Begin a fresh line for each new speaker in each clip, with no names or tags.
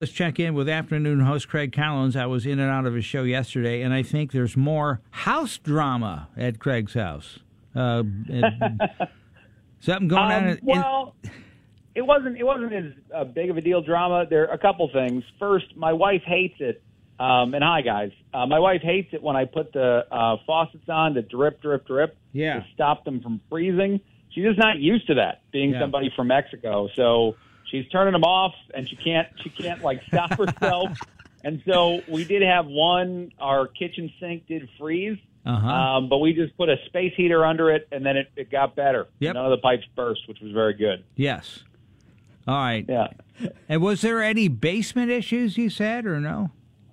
Let's check in with afternoon host Craig Collins. I was in and out of his show yesterday, and I think there's more house drama at Craig's house. Uh, something going
Um,
on. in-
well, it wasn't it wasn't as uh, big of a deal drama. There are a couple things. First, my wife hates it. Um, and hi guys, uh, my wife hates it when I put the uh, faucets on to drip, drip, drip
Yeah.
to stop them from freezing. She's just not used to that, being
Yeah.
somebody from Mexico. So she's turning them off, and she can't she can't like stop herself. and so we did have one. Our kitchen sink did freeze.
Uh-huh.
Um, but we just put a space heater under it, and then it, it got better.
Yep.
None of the pipes burst, which was very good.
yes. All right.
Yeah.
And was there any basement issues you said or no?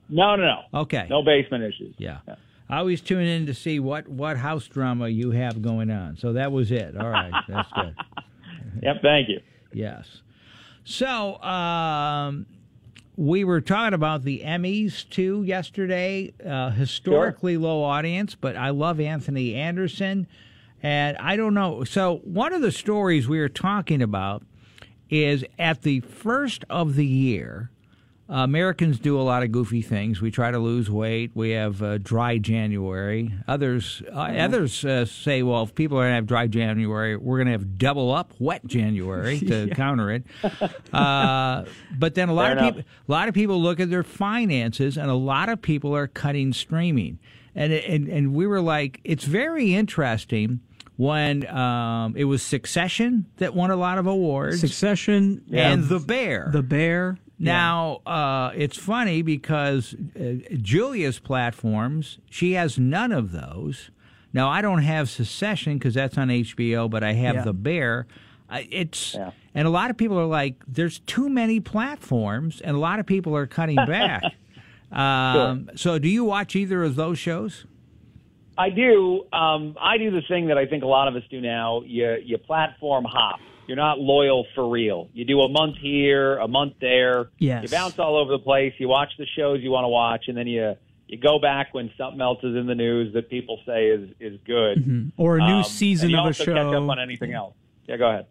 No, no, no.
Okay.
No basement issues.
Yeah. I always tune in to see what, what house drama you have going on. So that was it. All right. That's good.
Yep. Thank you.
Yes. So um, we were talking about the Emmys too yesterday. Uh, historically low audience, but I love Anthony Anderson, and I don't know. So one of the stories we were talking about is at the first of the year. Uh, Americans do a lot of goofy things. We try to lose weight. We have uh, dry January. Others, uh, others uh, say, well, if people are going to have dry January, we're going to have double up wet January to counter it. Uh, but then a lot
Fair
of
enough.
people, a lot of people look at their finances, and a lot of people are cutting streaming. And and and we were like, it's very interesting when um, it was Succession that won a lot of awards,
Succession
and The Bear.
The Bear.
Now, uh, it's funny because uh, Julia's platforms, she has none of those. Now, I don't have Succession because that's on HBO, but I have
Yeah.
The Bear. Uh, it's
Yeah.
and a lot of people are like, "There's too many platforms," and a lot of people are cutting back. um, So, do you watch either of those shows?
I do. Um, I do the thing that I think a lot of us do now. You you platform hop. You're not loyal for real. You do a month here, a month there.
Yes.
You bounce all over the place. You watch the shows you want to watch, and then you you go back when something else is in the news that people say is is good.
Or a new
Um,
season of a show.
Catch up on anything else. Yeah, go ahead.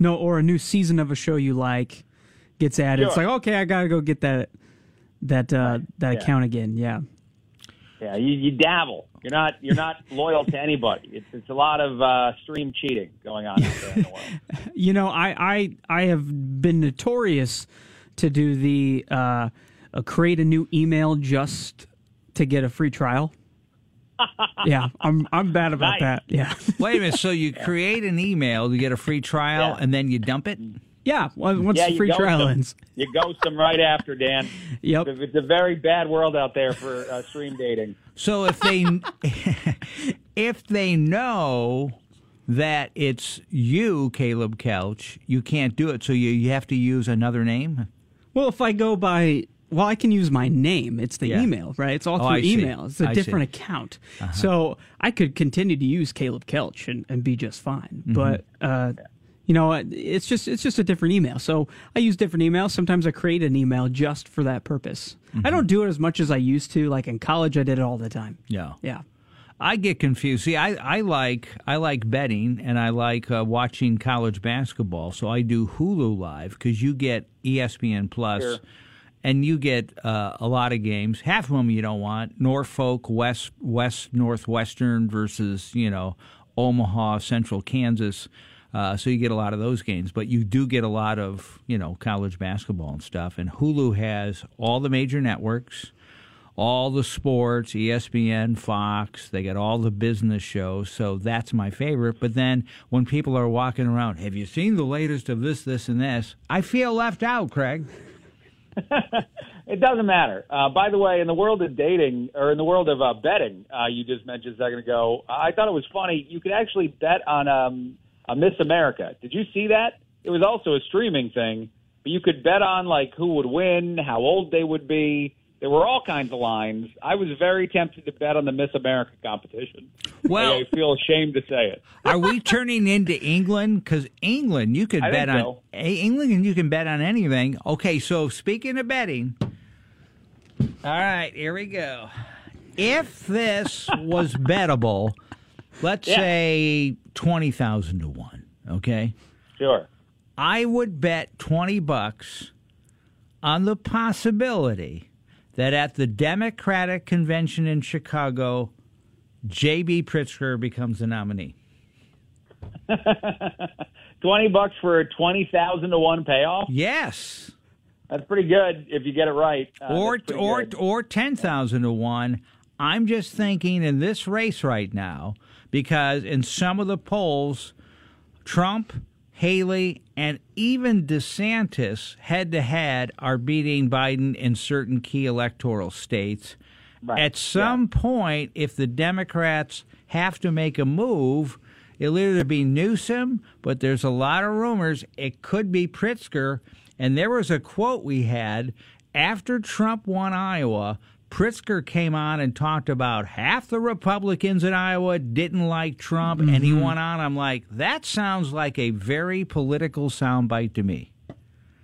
No, or a new season of a show you like gets added. It's like, okay, I gotta go get that that uh, that
Yeah.
account again. Yeah.
Yeah, you, you dabble. You're not you're not loyal to anybody. It's it's a lot of uh, stream cheating going on out there in the world.
You know, I I I have been notorious to do the uh, uh, create a new email just to get a free trial. yeah, I'm I'm bad about
Nice.
that. Yeah.
Wait a minute. So you create an email to get a free trial,
Yeah.
and then you dump it?
Yeah, well, once
yeah,
the free trial
them.
ends.
You ghost them right after, Dan.
Yep.
It's a- very bad world out there for uh, stream dating.
So if they if they know that it's you, Caleb Couch, you can't do it. So you, you have to use another name.
Well, if I go by, well, I can use my name. It's the
Yeah.
email, right? It's all
Oh,
through
I see.
email. It's a
I
different
see.
account. So I could continue to use Caleb Kelch and, and be just fine.
Mm-hmm.
But, uh, you know, it's just it's just a different email. So I use different emails. Sometimes I create an email just for that purpose.
Mm-hmm.
I don't do it as much as I used to. Like in college, I did it all the time.
Yeah.
Yeah.
I get confused. See, I, I like I like betting and I like uh, watching college basketball. So I do Hulu Live because you get ESPN Plus,
Sure.
and you get uh, a lot of games. Half of them you don't want. Norfolk, West West Northwestern versus you know Omaha, Central Kansas. Uh, so you get a lot of those games, but you do get a lot of you know college basketball and stuff. And Hulu has all the major networks all the sports, ESPN, Fox, they got all the business shows. So that's my favorite. But then when people are walking around, have you seen the latest of this, this, and this? I feel left out, Craig.
It doesn't matter. Uh, by the way, in the world of dating or in the world of uh, betting, uh, you just mentioned a second ago, I thought it was funny. You could actually bet on um, a Miss America. Did you see that? It was also a streaming thing, but you could bet on like who would win, how old they would be. There were all kinds of lines. I was very tempted to bet on the Miss America competition.
Well-
I feel ashamed to say it.
Are we turning into England? Because England, you could
I
bet on
so.
England, you can bet on anything. Okay, so speaking of betting, all right, here we go. If this was bettable, let's
Yeah.
say twenty thousand to one. Okay,
Sure.
I would bet 20 bucks on the possibility that at the Democratic convention in Chicago, J.B. Pritzker becomes the nominee?
20 bucks for a 20,000 to 1 payoff?
Yes.
That's pretty good if you get it right.
Uh, or or good. or 10,000 to 1. I'm just thinking in this race right now because in some of the polls Trump, Haley, and even DeSantis head to head are beating Biden in certain key electoral states. Right. At some yeah. point, if the Democrats have to make a move, it'll either be Newsom, but there's a lot of rumors it could be Pritzker. And there was a quote we had after Trump won Iowa. Pritzker came on and talked about half the Republicans in Iowa didn't like Trump, mm-hmm. and he mm-hmm. went on. I'm like, that sounds like a very political soundbite to me.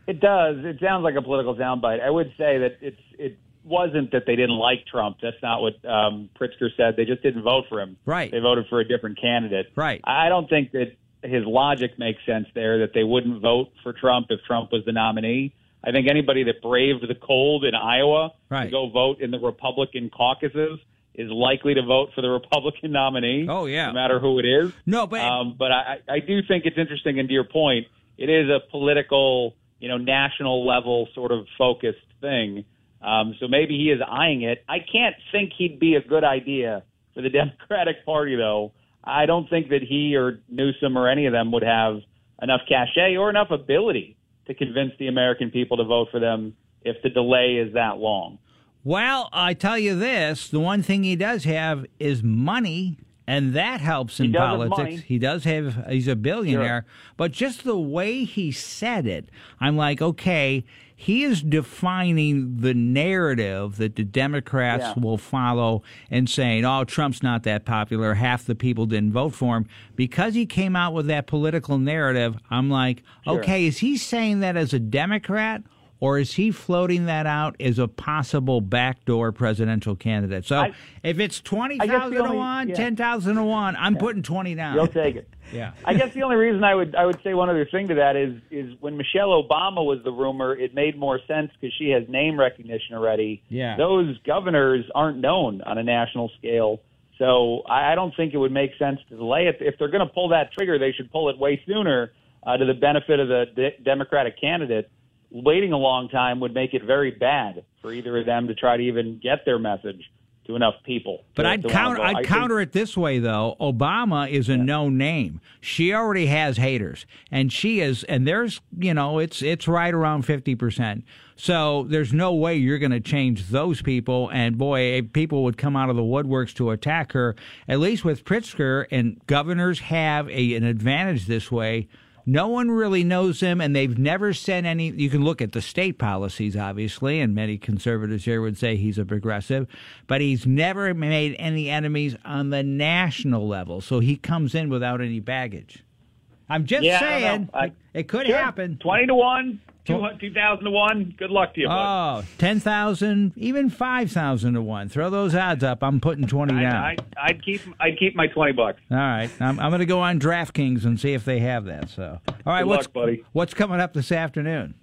It does. It sounds like a political soundbite. I would say that it's it wasn't that they didn't like Trump. That's not what um, Pritzker said. They just didn't vote for him.
Right.
They voted for a different candidate.
Right.
I don't think that his logic makes sense there. That they wouldn't vote for Trump if Trump was the nominee. I think anybody that braved the cold in Iowa
right.
to go vote in the Republican caucuses is likely to vote for the Republican nominee.
Oh yeah,
no matter who it is.
No, but
um, but I, I do think it's interesting. And to your point, it is a political, you know, national level sort of focused thing. Um, so maybe he is eyeing it. I can't think he'd be a good idea for the Democratic Party, though. I don't think that he or Newsom or any of them would have enough cachet or enough ability to convince the American people to vote for them if the delay is that long.
Well, I tell you this the one thing he does have is money, and that helps in politics. He does have, he's a billionaire, sure. but just the way he said it, I'm like, okay, he is defining the narrative that the Democrats yeah. will follow and saying, oh, Trump's not that popular. Half the people didn't vote for him. Because he came out with that political narrative, I'm like, sure. okay, is he saying that as a Democrat or is he floating that out as a possible backdoor presidential candidate? So I, if it's 20,000 to 1, yeah. 10,000 to 1, I'm yeah. putting 20 down.
You'll take it.
yeah.
I guess the only reason I would I would say one other thing to that is is when Michelle Obama was the rumor, it made more sense because she has name recognition already.
Yeah.
Those governors aren't known on a national scale. So I don't think it would make sense to delay it. If they're going to pull that trigger, they should pull it way sooner uh, to the benefit of the de- Democratic candidate waiting a long time would make it very bad for either of them to try to even get their message to enough people.
But I'd counter I'd I counter it this way though. Obama is a yeah. known name. She already has haters, and she is, and there's you know it's it's right around fifty percent. So there's no way you're going to change those people. And boy, eh, people would come out of the woodworks to attack her. At least with Pritzker, and governors have a, an advantage this way no one really knows him, and they've never said any. You can look at the state policies, obviously, and many conservatives here would say he's a progressive, but he's never made any enemies on the national level. So he comes in without any baggage. I'm just
yeah,
saying
I,
it, it, could
sure.
happen.
20 to 1, 2,000 to 1. Good luck to you,
bud. Oh, 10,000, even 5,000 to 1. Throw those odds up. I'm putting 20 down.
I, would keep I'd keep my 20 bucks.
All right. I'm, I'm going to go on DraftKings and see if they have that. So, All right,
Good
what's
luck, buddy.
what's coming up this afternoon?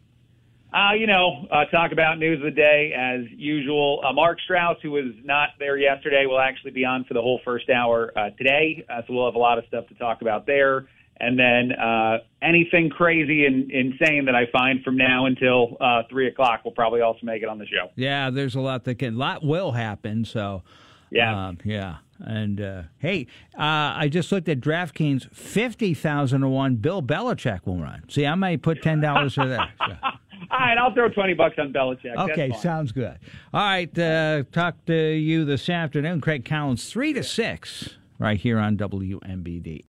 Uh, you know, uh, talk about news of the day as usual. Uh, Mark Strauss, who was not there yesterday, will actually be on for the whole first hour uh, today. Uh, so we'll have a lot of stuff to talk about there and then uh, anything crazy and insane that I find from now until uh, three o'clock will probably also make it on the show.
Yeah, there's a lot that can, lot will happen. So
yeah,
um, yeah. And uh, hey, uh, I just looked at DraftKings, fifty thousand to one. Bill Belichick will run. See, I might put ten dollars for that. So.
All right, I'll throw twenty bucks on Belichick.
Okay, sounds good. All right, uh, talk to you this afternoon, Craig Collins, three to six, right here on WMBD.